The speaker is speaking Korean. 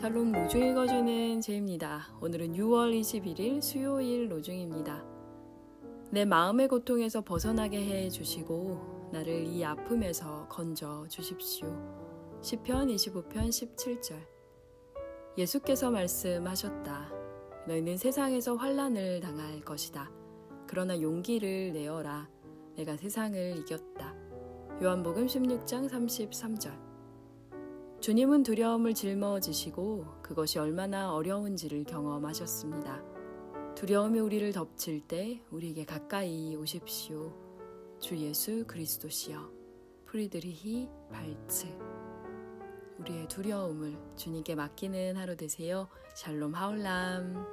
샬롬 로중 읽어주는 제입니다. 오늘은 6월 21일 수요일 로중입니다. 내 마음의 고통에서 벗어나게 해 주시고 나를 이 아픔에서 건져 주십시오. 시편 25편 17절. 예수께서 말씀하셨다. 너희는 세상에서 환란을 당할 것이다. 그러나 용기를 내어라. 내가 세상을 이겼다. 요한복음 16장 33절. 주님은 두려움을 짊어지시고 그것이 얼마나 어려운지를 경험하셨습니다. 두려움이 우리를 덮칠 때 우리에게 가까이 오십시오. 주 예수 그리스도시여. 프리드리히 발츠. 우리의 두려움을 주님께 맡기는 하루 되세요. 샬롬 하울람.